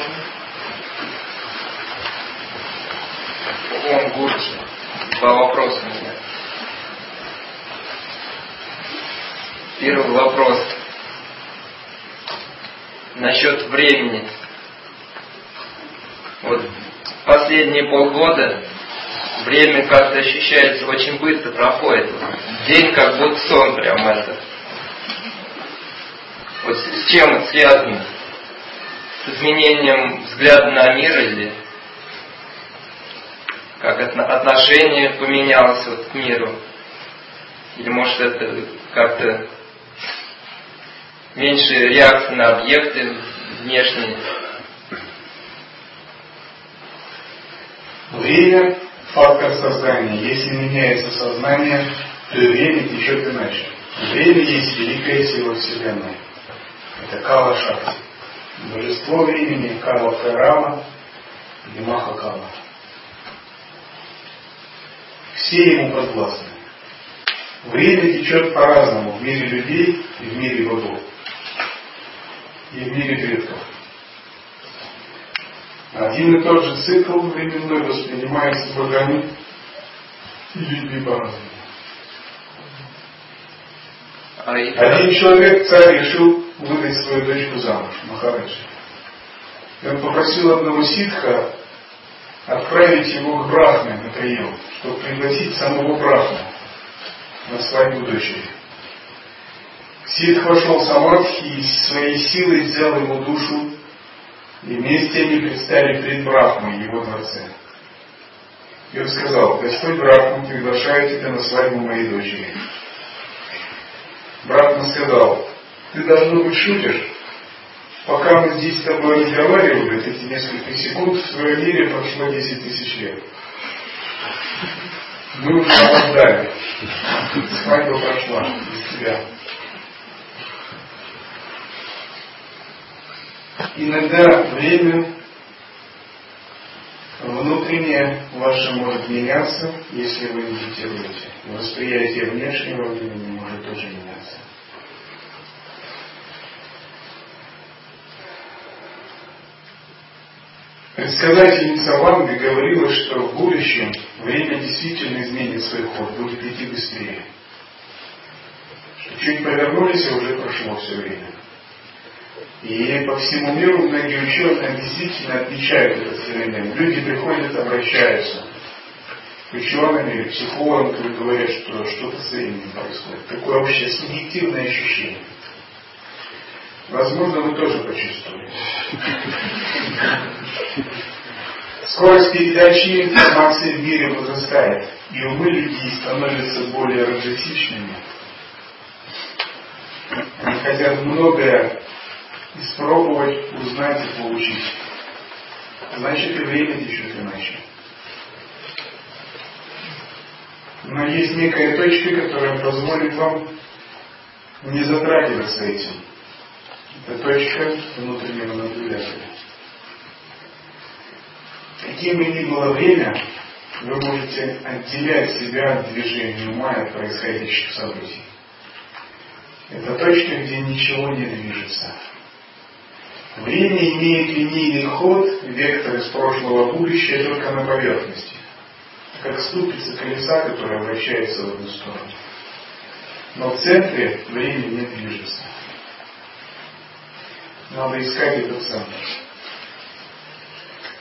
можно? Он Гурчи. Два вопроса у меня. Первый вопрос. Насчет времени. Вот последние полгода время как-то ощущается очень быстро проходит. День как будто сон прям это. Вот с чем это связано? С изменением взгляда на мир или как отношение поменялось вот к миру? Или может это как-то меньше реакции на объекты внешние? Время – фактор сознания. Если меняется сознание, то время течет иначе. Время есть великая сила Вселенной. Это Кала Шакти. Божество времени Кала Карама и Маха Кала. Все ему подвластны. Время течет по-разному в мире людей и в мире богов. И в мире предков. Один и тот же цикл временной воспринимается богами и людьми по-разному. А Один человек, царь, решил выдать свою дочку замуж, Махараджи. И он попросил одного ситха отправить его к Брахме на прием, чтобы пригласить самого Брахму на свадьбу дочери. Ситх вошел в Самадхи и своей силой взял его душу и вместе они предстали пред Брахмой его дворце. И он сказал, Господь Брахма приглашает тебя на свадьбу моей дочери. Брахма сказал, ты должно быть шутишь. Пока мы здесь с тобой разговаривали, эти несколько секунд, в своем мире прошло 10 тысяч лет. Мы уже опоздали. Свадьба прошла без тебя. Иногда время внутреннее ваше может меняться, если вы медитируете. Восприятие внешнего времени может тоже меняться. Предсказательница Ванга говорила, что в будущем время действительно изменит свой ход, будет идти быстрее. Что чуть повернулись, а уже прошло все время. И по всему миру многие ученые действительно отмечают этот феномен. Люди приходят, обращаются к ученым или психологам, которые говорят, что что-то с временем происходит. Такое общее субъективное ощущение. Возможно, вы тоже почувствуете. Скорость передачи информации в мире возрастает, и умы людей становятся более раджетичными. Они хотят многое испробовать, узнать и получить. Значит и время течет иначе. Но есть некая точка, которая позволит вам не затрагиваться этим. Точка внутреннего наблюдателя. Каким бы ни было время, вы можете отделять себя от движения ума и от происходящих событий. Это точка, где ничего не движется. Время имеет линейный ход, вектор из прошлого в будущее только на поверхности, как ступица колеса, которая вращается в одну сторону. Но в центре время не движется. Надо искать этот центр.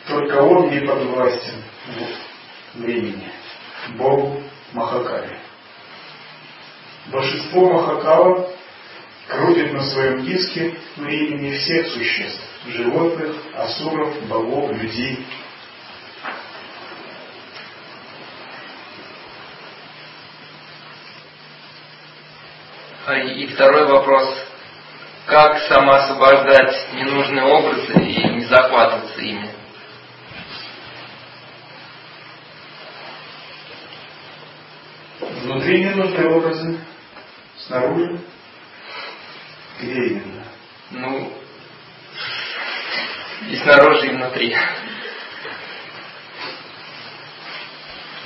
Только он не подвластен времени. Богу Махакали. Большинство Махакала крутит на своем диске времени всех существ, животных, асуров, богов, людей. А, и второй вопрос. Как самоосвобождать ненужные образы и не захватываться ими? Внутри ненужные образы, снаружи где именно? Ну, и снаружи, и внутри.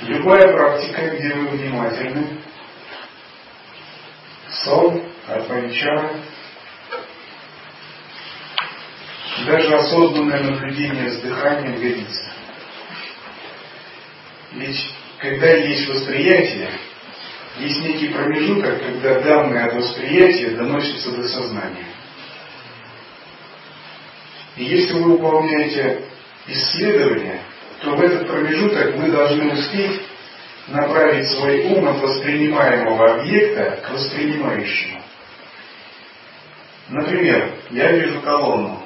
Любая практика, где вы внимательны, сон, атманичара, даже осознанное наблюдение с дыханием годится. Ведь когда есть восприятие, есть некий промежуток, когда данные от восприятия доносятся до сознания. И если вы выполняете исследование, то в этот промежуток вы должны успеть направить свой ум от воспринимаемого объекта к воспринимающему. Например, я вижу колонну.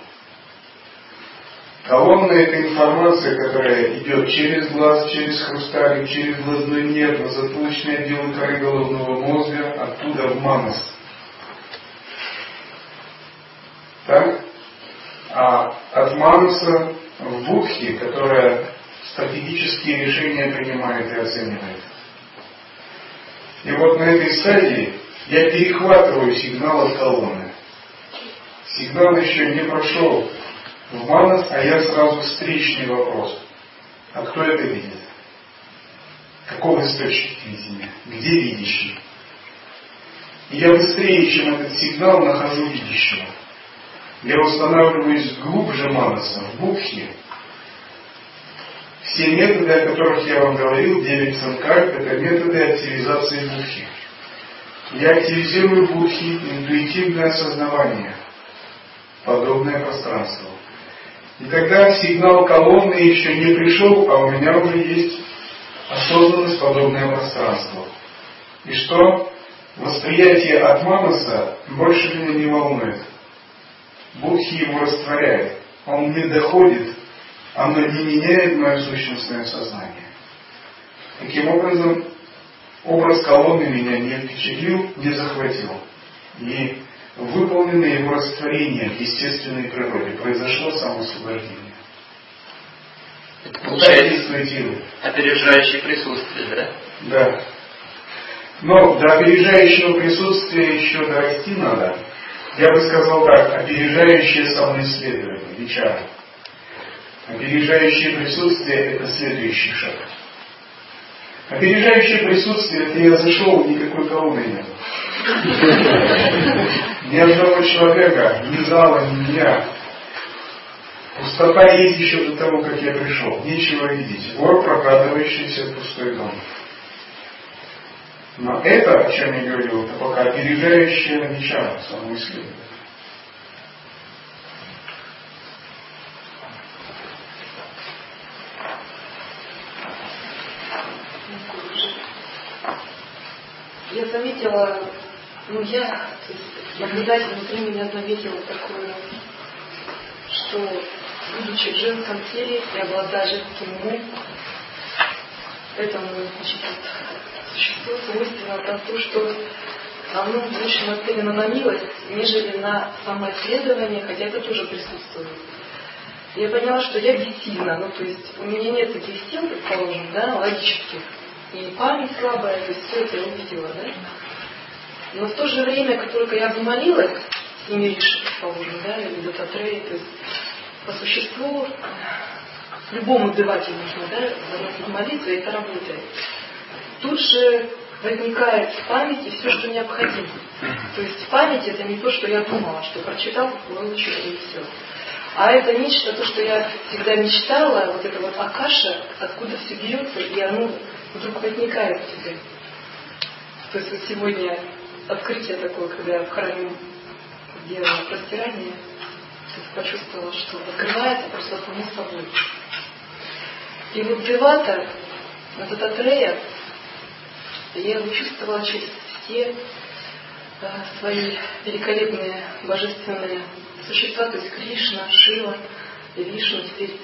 Колонна – это информация, которая идет через глаз, через хрусталик, через глазной нерв, на отделы коры головного мозга, оттуда в манас. Так? А от манаса в будхи, которая стратегические решения принимает и оценивает. И вот на этой стадии я перехватываю сигнал от колонны. Сигнал еще не прошел в манас, а я сразу встречный вопрос. А кто это видит? Каков источник видения? Где видящий? И я быстрее, чем этот сигнал, нахожу видящего. Я устанавливаюсь глубже манаса, в будхе. Все методы, о которых я вам говорил, 9 санкальп, это методы активизации будхи. Я активизирую будхи, интуитивное осознавание, подобное пространство. И тогда сигнал колонны еще не пришел, а у меня уже есть осознанность подобное пространство. И что? Восприятие от Манаса больше меня не волнует. Будхи его растворяет. Он не доходит, оно не меняет мое сущностное сознание. Таким образом, образ колонны меня не впечатлил, не захватил. И выполнено его растворение в естественной природе, произошло самоосвобождение. Это получается опережающее присутствие, да? Да. Но до опережающего присутствия еще дорасти надо. Я бы сказал так, опережающее самоисследование, вечера. Опережающее присутствие – это следующий шаг. Опережающее присутствие – это я зашел, никакой короны нет. Ни одного человека, ни зала, ни меня. Пустота есть еще до того, как я пришел. Нечего видеть. Вор, прокрадывающийся в пустой дом. Но это, о чем я говорил, это пока опережающее начало самоисследования. Я заметила ну, я, наблюдатель внутри меня заметила такое, что, будучи в женском теле и обладая женским умом, этому значит, существу свойственно то, что оно больше нацелено на милость, нежели на самоисследование, хотя это тоже присутствует. Я поняла, что я бессильна, ну то есть у меня нет таких сил, предположим, да, логических, и память слабая, то есть все это я увидела, да. Но в то же время, как только я замолилась, с ними да, или Дататрей, то есть по существу любому отбивателю нужно, да, заносить молитву, и это работает. Тут же возникает в памяти все, что необходимо. То есть память это не то, что я думала, что прочитал, выучил и все. А это нечто, то, что я всегда мечтала, вот это вот акаша, откуда все берется, и оно вдруг возникает в тебе. То есть вот сегодня открытие такое, когда я в храме делала простирание, почувствовала, что открывается просто само собой. И вот Девата, этот Атрея, я его чувствовала через все да, свои великолепные божественные существа, то есть Кришна, Шива, Вишну, теперь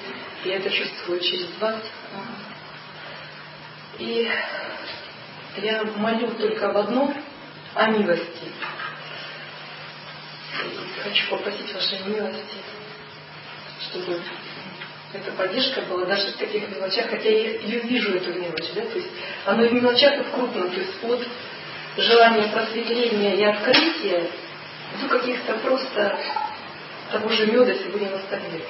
я это чувствую через вас. И я молю только об одном, о милости. Хочу попросить вашей милости, чтобы эта поддержка была даже в таких мелочах, хотя я ее вижу, эту мелочь, да, то есть оно и в мелочах, и в крупном, то есть от желания просветления и открытия до каких-то просто того же меда сегодня на столе.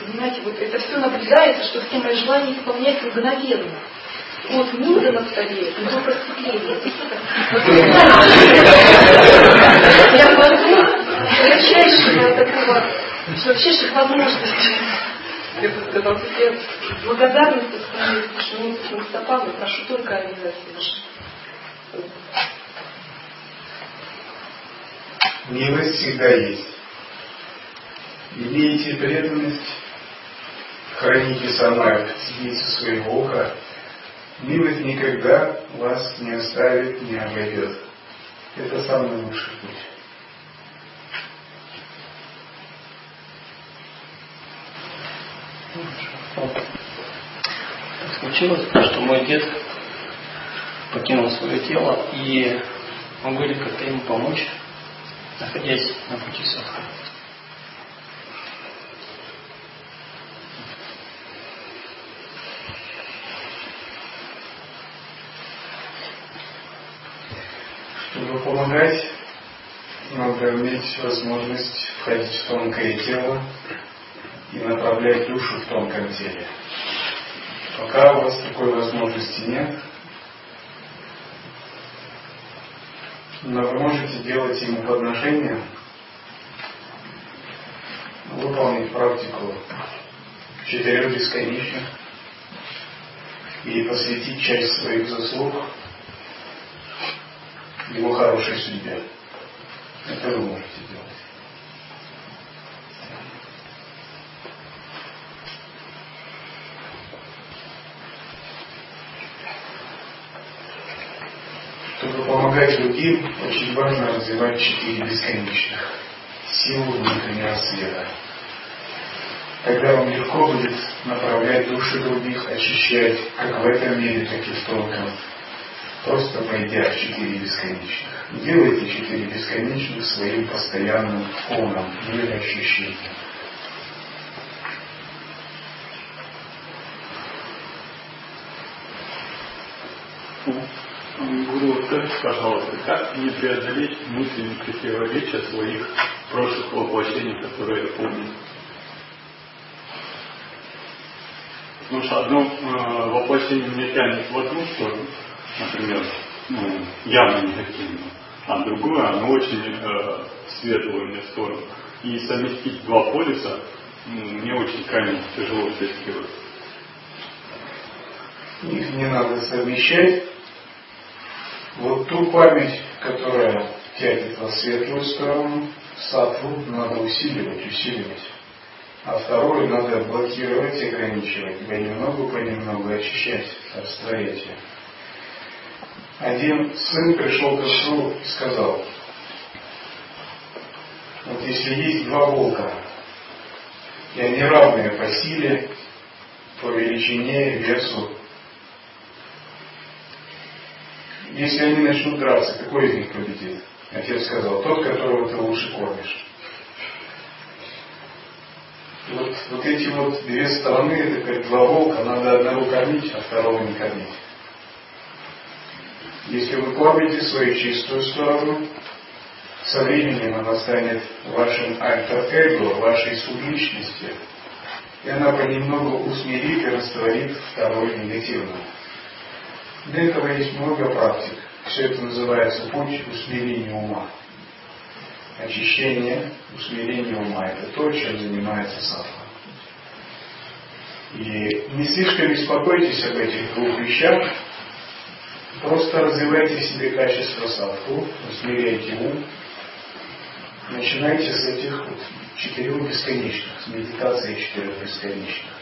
Понимаете, вот это все наблюдается, что все мои желания исполняются мгновенно от мира на столе до просветления. Я смотрю, широчайшего такого, широчайших возможностей. Я бы сказал, тебе благодарность своим стопам, прошу только о милости Милость всегда есть. Имейте преданность, храните самая сидите своего уха. Милость никогда вас не оставит, не обойдет. Это самый лучший путь. Случилось, что мой дед покинул свое тело, и могу ли как-то ему помочь, находясь на пути садху. Чтобы помогать, надо иметь возможность входить в тонкое тело и направлять душу в тонком теле. Пока у вас такой возможности нет, но вы можете делать ему подношение, выполнить практику четырех бесконечных и посвятить часть своих заслуг его хорошей судьбе. Это вы можете делать. Чтобы помогать другим, очень важно развивать четыре бесконечных. Силу внутреннего света. Тогда вам легко будет направлять души других, очищать, как в этом мире, так и в тонком. Просто пройдя четыре бесконечных. Делайте четыре бесконечных своим постоянным фоном, мироощущением. Гуру, скажите, пожалуйста, как не преодолеть мысленные противоречия своих прошлых воплощений, которые я помню? Потому что одно э, воплощение меня тянет в одну сторону, например, ну, явно негативно, а другое, оно очень э, светлое мне сторону. И совместить два полюса мне очень крайне тяжело делать. Их не надо совмещать. Вот ту память, которая тянет в светлую сторону, сатву надо усиливать, усиливать. А вторую надо блокировать и ограничивать, понемногу, понемногу очищать, растворять ее. Один сын пришел к отцу и сказал, вот если есть два волка, и они равные по силе, по величине, весу, если они начнут драться, какой из них победит? Отец сказал, тот, которого ты лучше кормишь. Вот, вот эти вот две стороны, это как два волка, надо одного кормить, а второго не кормить. Если вы кормите свою чистую сторону, со временем она станет вашим альтер-эго, вашей субличностью, и она понемногу усмирит и растворит второй негативную. Для этого есть много практик. Все это называется путь усмирения ума. Очищение, усмирение ума – это то, чем занимается садха. И не слишком беспокойтесь об этих двух вещах, просто развивайте в себе качество садху, усмиряйте ум, начинайте с этих вот четырех бесконечных, с медитации четырех бесконечных.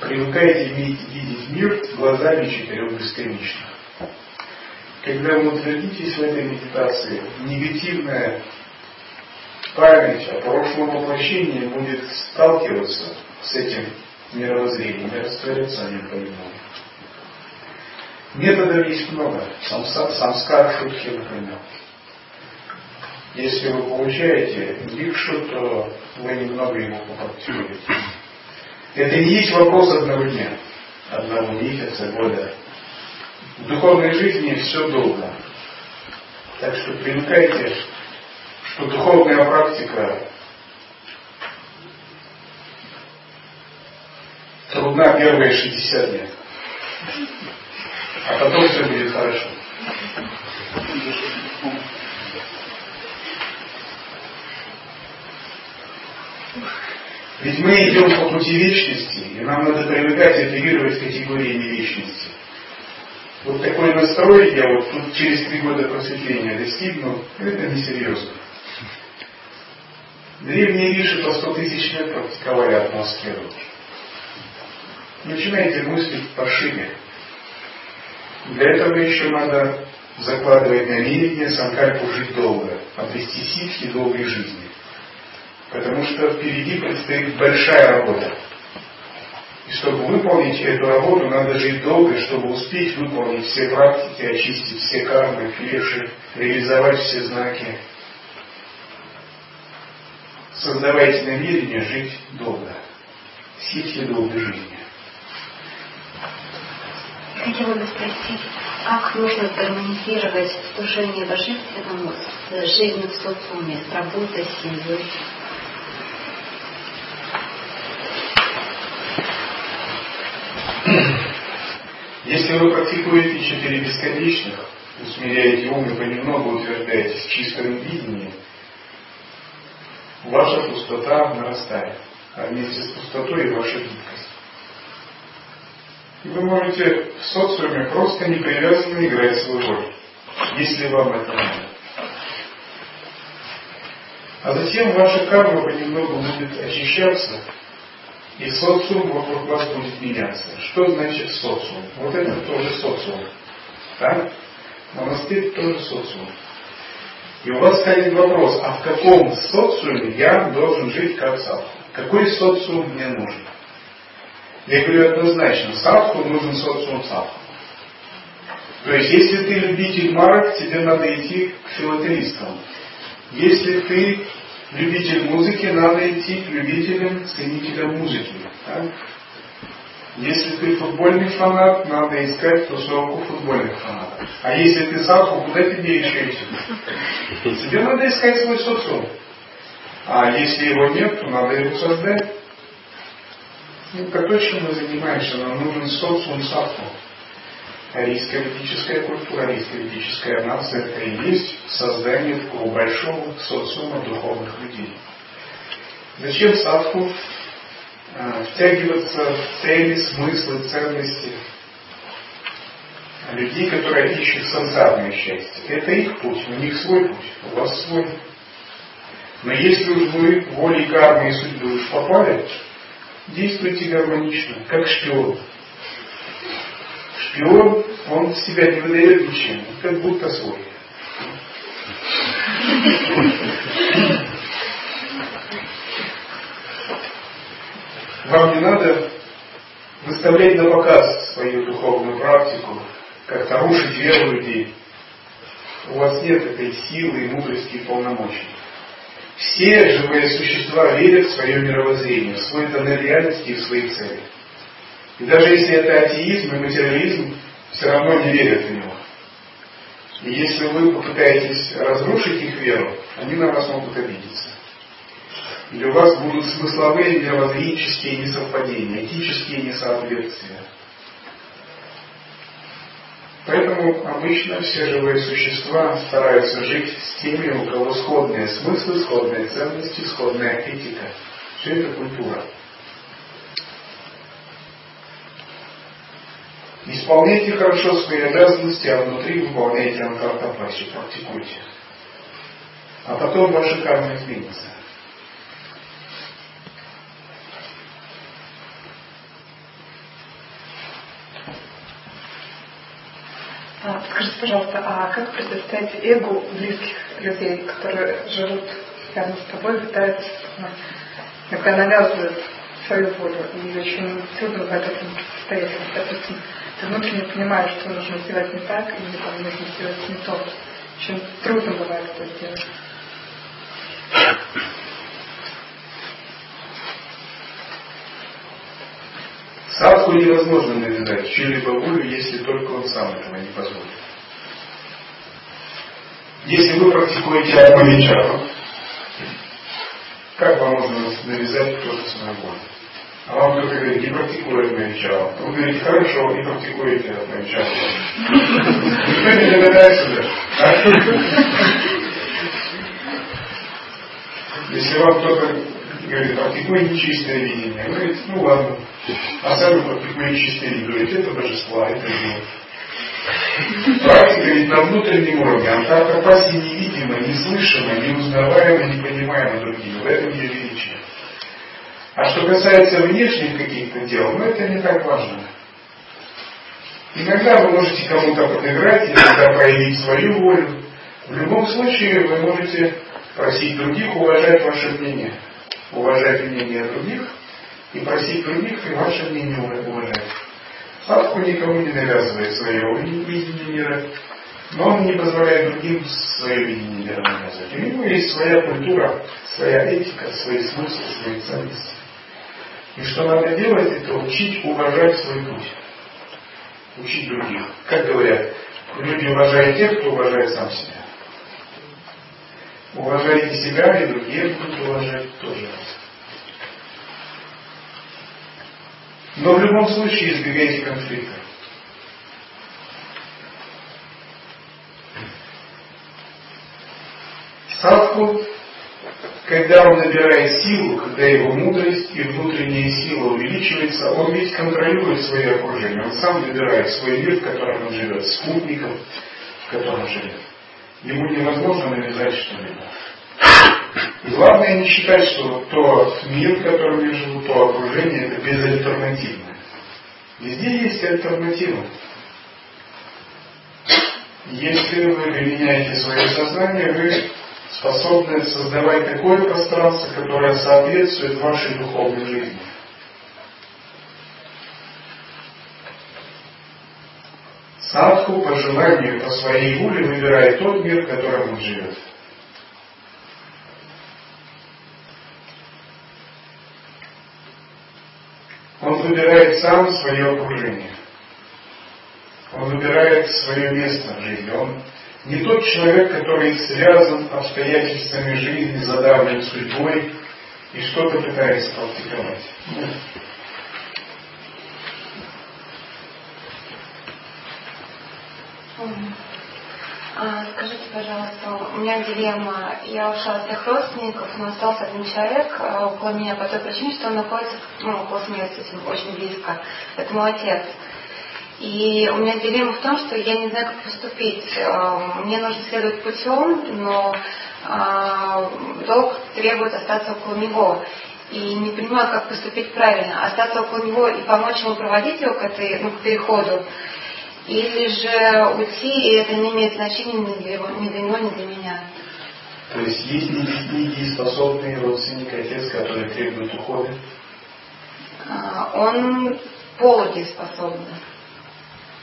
Привыкайте видеть мир глазами четырех бесконечных. Когда вы утвердитесь в этой медитации, негативная память о прошлом воплощении будет сталкиваться с этим мировоззрением и растворяться о нем понемногу. Методов есть много. Самскар, шутки, например. Если вы получаете дикшу, то вы немного его попрактикуете. Это не есть вопрос одного дня, одного месяца, года. В духовной жизни все долго. Так что привыкайте, что духовная практика трудна первые 60 лет. А потом все будет хорошо. Ведь мы идем по пути вечности, и нам надо привыкать оперировать категориями вечности. Вот такой настрой, я вот тут через три года просветления достигну, это несерьезно. Древние риши по сто тысяч лет практиковали атмосферу. Начинайте мыслить пошире. Для этого еще надо закладывать намерение санкальпу жить долго, обрести ситхи долгой жизни. Потому что впереди предстоит большая работа. И чтобы выполнить эту работу, надо жить долго, чтобы успеть выполнить все практики, очистить все кармы, клеши, реализовать все знаки. Создавайте намерение жить долго. Ситхи долгой жизни. Хотела бы спросить, как нужно гармонизировать служение божественному с жизнью в социуме, с работой, с семьей? Если вы практикуете четыре бесконечных, усмиряете ум и понемногу утверждаетесь в чистом видении, ваша пустота нарастает, а вместе с пустотой и ваша гибкость. И вы можете в социуме просто непривязанно играть свою роль, если вам это надо. А затем ваша карма понемногу будет очищаться, и социум вокруг вас будет меняться. Что значит социум? Вот это тоже социум. Да? Монастырь тоже социум. И у вас станет вопрос, а в каком социуме я должен жить как садху? Какой социум мне нужен? Я говорю однозначно, садху нужен социум садху. То есть, если ты любитель марок, тебе надо идти к филателистам. Если ты любитель музыки, надо идти к любителям, ценителям музыки. Да? Если ты футбольный фанат, надо искать тусовку футбольных фанатов. А если ты садху, куда тебе еще идти? Тебе надо искать свой социум. А если его нет, то надо его создать. Ну, то, чем мы занимаемся, нам нужен социум садху. Арийская ведическая культура, арийская ведическая нация – это и есть создание такого большого социума духовных людей. Зачем садху а, втягиваться в цели, смыслы, ценности людей, которые ищут сансарное счастье? Это их путь, у них свой путь, у вас свой. Но если уж вы волей кармы и судьбы уж попали, действуйте гармонично, как шпион. Шпион, он себя не выдает ничем, как будто свой. Вам не надо выставлять на показ свою духовную практику, как-то рушить веру людей. У вас нет этой силы и мудрости и полномочий. Все живые существа верят в свое мировоззрение, в свой тоннель реальности и в свои цели. И даже если это атеизм и материализм, все равно не верят в него. И если вы попытаетесь разрушить их веру, они на вас могут обидеться. Или у вас будут смысловые мировоззренческие несовпадения, этические несоответствия. Поэтому обычно все живые существа стараются жить с теми, у кого сходные смыслы, сходные ценности, сходная этика. Все это культура. Исполняйте хорошо свои обязанности, а внутри выполняйте антартапаси, практикуйте. А потом ваша карма изменится. А, скажите, пожалуйста, а как противостоять эго близких людей, которые живут рядом с тобой, пытаются ну, иногда навязывают свою волю, и очень трудно в этом противостоять. Допустим, ты внутренне понимаешь, что нужно сделать не так, или там нужно сделать не то. Очень трудно бывает это сделать. Садху невозможно навязать чью-либо волю, если только он сам этого не позволит. Если вы практикуете Атмавичару, как вам можно навязать кто-то волю? А вам кто-то говорит, не практикуй Атмавичару. Вы говорите, хорошо, не практикуете Атмавичару. Никто не догадается даже. Если вам кто-то говорит, практикуй нечистое видение. Он говорит, ну ладно. А сами практикуют чистое видение. Говорит, это божество, это Бог. Практика ведь на внутреннем уровне, а так опасе невидимо, неслышимо, неузнаваемо, непонимаемо другими. В этом ее величие. А что касается внешних каких-то дел, ну это не так важно. Иногда вы можете кому-то подыграть, иногда проявить свою волю. В любом случае вы можете просить других уважать ваше мнение, уважать мнение других и просить других и ваше мнение уважать. Садху никому не навязывает свое видение мира, но он не позволяет другим свое видение мира навязывать. У него есть своя культура, своя этика, свои смыслы, свои ценности. И что надо делать, это учить уважать свой путь. Учить других. Как говорят, люди уважают тех, кто уважает сам себя. Уважайте себя, и другие будут уважать тоже вас. Но в любом случае избегайте конфликта. Садху, когда он набирает силу, когда его мудрость и внутренняя сила увеличивается, он ведь контролирует свое окружение. Он сам выбирает свой мир, в котором он живет, спутников, в котором живет. Ему невозможно навязать что-либо. И главное не считать, что тот мир, в котором я живу, то окружение, это безальтернативное. Везде есть альтернатива. Если вы применяете свое сознание, вы способны создавать такое пространство, которое соответствует вашей духовной жизни. Садху по желанию, по своей воле выбирает тот мир, в котором он живет. Он выбирает сам свое окружение. Он выбирает свое место в жизни. Он не тот человек, который связан обстоятельствами жизни, задавлен судьбой и что-то пытается практиковать. А, скажите, пожалуйста, у меня дилемма. Я ушла от всех родственников, но остался один человек а, около меня по той причине, что он находится ну, около смерти, очень близко. Это мой отец. И у меня дилемма в том, что я не знаю, как поступить. А, мне нужно следовать путем, но долг требует остаться около него. И не понимаю, как поступить правильно. Остаться около него и помочь ему проводить его к, этой, ну, к переходу или же уйти, и это не имеет значения ни для, его, ни для него, ни для меня. То есть есть недееспособный родственник, отец, который требует ухода? А, он полудееспособный.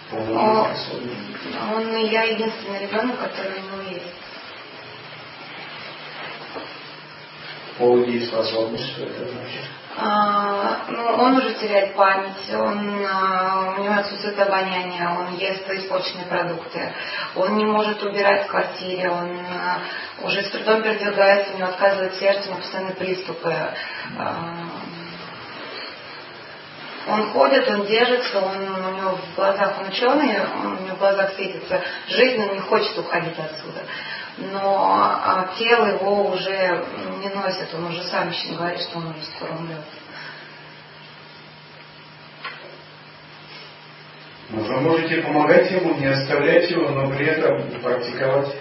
Полудееспособный? Он, он, я единственный ребенок, который у него есть. Полудееспособность, что это значит? А, ну, он уже теряет память, он, а, у него отсутствует обоняние, он ест испорченные продукты, он не может убирать в квартире, он а, уже с трудом передвигается, у него отказывает сердце, у него постоянные приступы. Он ходит, он держится, он, у него в глазах, он ученый, у него в глазах светится жизнь, он не хочет уходить отсюда но а, тело его уже не носит, он уже сам еще говорит, что он уже скоро умрет. Вы можете помогать ему, не оставлять его, но при этом практиковать.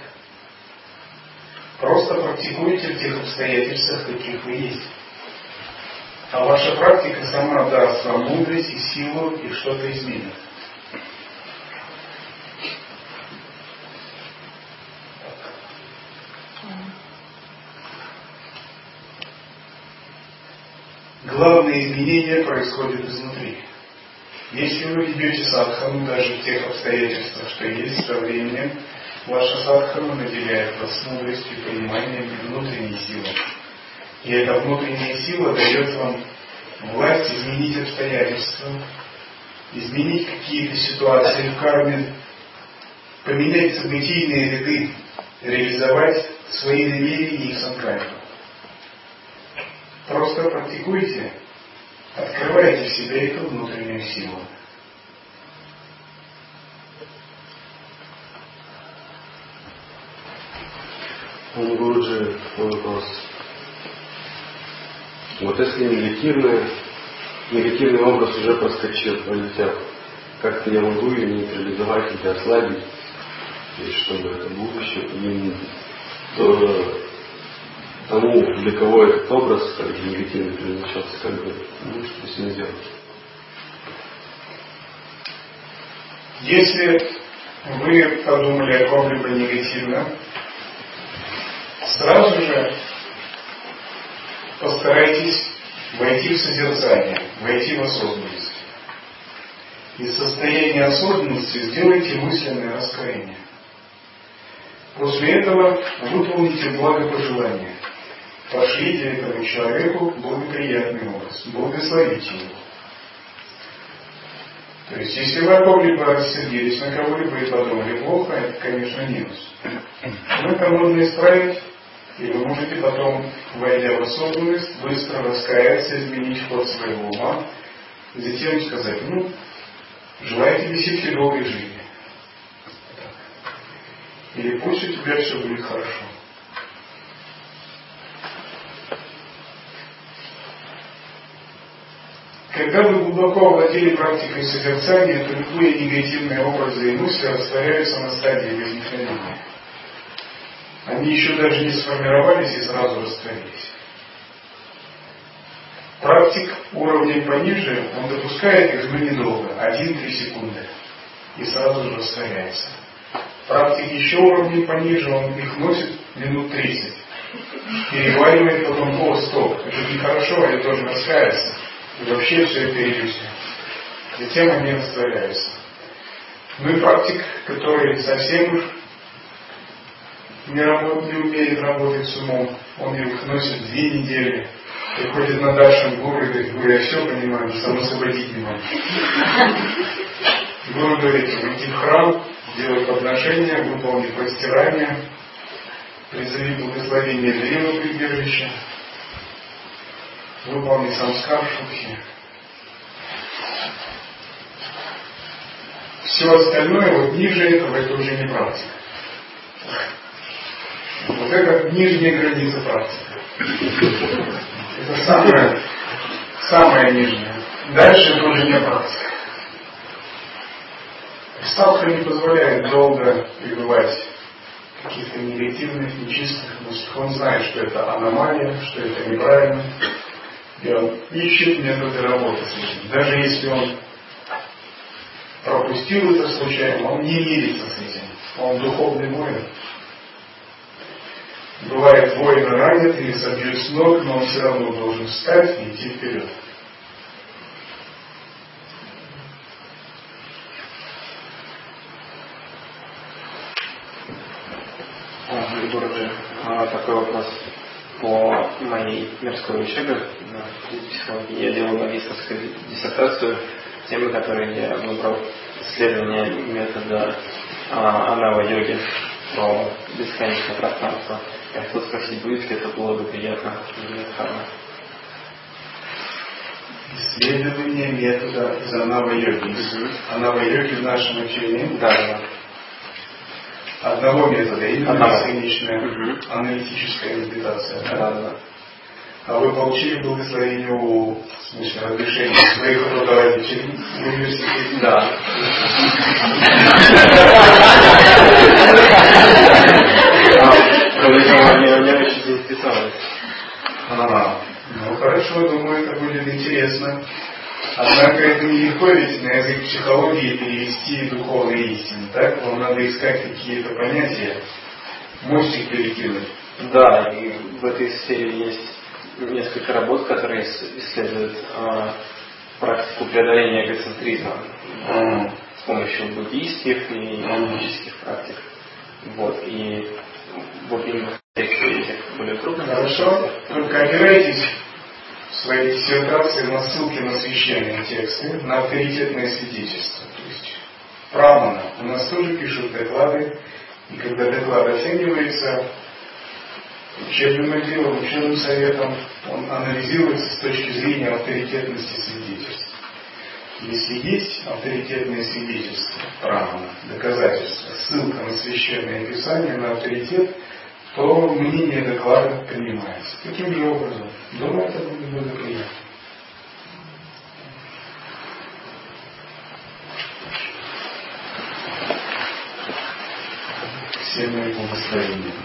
Просто практикуйте в тех обстоятельствах, каких вы есть. А ваша практика сама даст вам мудрость и силу и что-то изменит. главные изменения происходят изнутри. Если вы ведете садхану даже в тех обстоятельствах, что есть со временем, ваша садхана наделяет вас мудростью, пониманием и внутренней силой. И эта внутренняя сила дает вам власть изменить обстоятельства, изменить какие-то ситуации в карме, поменять событийные ряды, реализовать свои намерения и санкальпы. Просто практикуйте, открывайте в себе эту внутреннюю силу. Гуруджи, вопрос. Вот если негативный, негативный образ уже проскочил, полетел, как-то я могу ее нейтрализовать или ослабить, и чтобы это будущее, и то, тому, для кого этот образ как бы, негативно как бы, ну, что с ним сделать. Если вы подумали о ком-либо негативно, сразу же постарайтесь войти в созерцание, войти в осознанность. Из состояния осознанности сделайте мысленное раскаяние. После этого выполните благопожелание. Пошлите этому человеку благоприятный образ, благословите его. То есть, если вы о ком-либо рассердились на кого-либо и подумали плохо, это, конечно, минус. Но это можно исправить, и вы можете потом, войдя в осознанность, быстро раскаяться, изменить ход своего ума, и затем сказать, ну, желаю тебе ситхи долгой жизни. Или пусть у тебя все будет хорошо. Когда вы глубоко овладели практикой созерцания, то любые негативные образы и мысли растворяются на стадии возникновения. Они еще даже не сформировались и сразу растворились. Практик уровня пониже, он допускает их, но недолго, 1-3 секунды, и сразу же растворяется. Практик еще уровень пониже, он их носит минут 30. Переваривает потом, о, стоп, это нехорошо, я должен раскаяться. И вообще все это иллюзия. Затем они растворяются. Ну и практик, который совсем не, работ, не умеет работать с умом, он их носит две недели, приходит на Дашин гуру и говорит, гуру, я все понимаю, само освободить не могу. Гуру говорит, иди в храм, делай подношения, выполни постирание, призови благословение древа прибежища, выполни самскар шухи. Все остальное, вот ниже этого, это уже не практика. Это нижняя граница практики. Это самое, самое нижнее. Дальше это уже не практика. Сталка не позволяет долго пребывать каких-то негативных, нечистых мыслях. Он знает, что это аномалия, что это неправильно. И он ищет методы работы с этим. Даже если он пропустил это случайно, он не мирится с этим. Он духовный воин. Бывает, воин ранит или собьет с ног, но он все равно должен встать и идти вперед. Городе, а, такой вопрос по моей мирской учебе на психологии. Я делал магистрскую диссертацию, темы, которые я выбрал, исследование метода а, анава-йоги про бесконечное пространство. Я хотел спросить, будет это благоприятно для дхармы? Исследование метода из анава-йоги. Угу. Анава-йоги в нашем учении. Да, да одного метода, Одного. бесконечная угу. аналитическая медитация. Да? Да, да. А вы получили благословение у, в смысле, разрешение своих руководителей в университете? Да. очень заинтересовались. Ну хорошо, думаю, это будет интересно. Однако это нелегко ведь на язык психологии перевести духовные истины, так? Вам надо искать какие-то понятия, мостик перекинуть. Да, и в этой сфере есть несколько работ, которые исследуют э, практику преодоления эгоцентризма mm. с помощью буддийских и индийских практик. Вот, и вот именно. Хорошо, опирайтесь своей диссертации на ссылки на священные тексты, на авторитетное свидетельство. То есть Прамана у нас тоже пишут доклады, и когда доклад оценивается учебным отделом, учебным советом, он анализируется с точки зрения авторитетности свидетельств. Если есть авторитетное свидетельство, Прамана, доказательство, ссылка на священное писание, на авторитет, то мнение доклада принимается. Таким же образом. Думаю, это будет благоприятно. Всем мои благословения.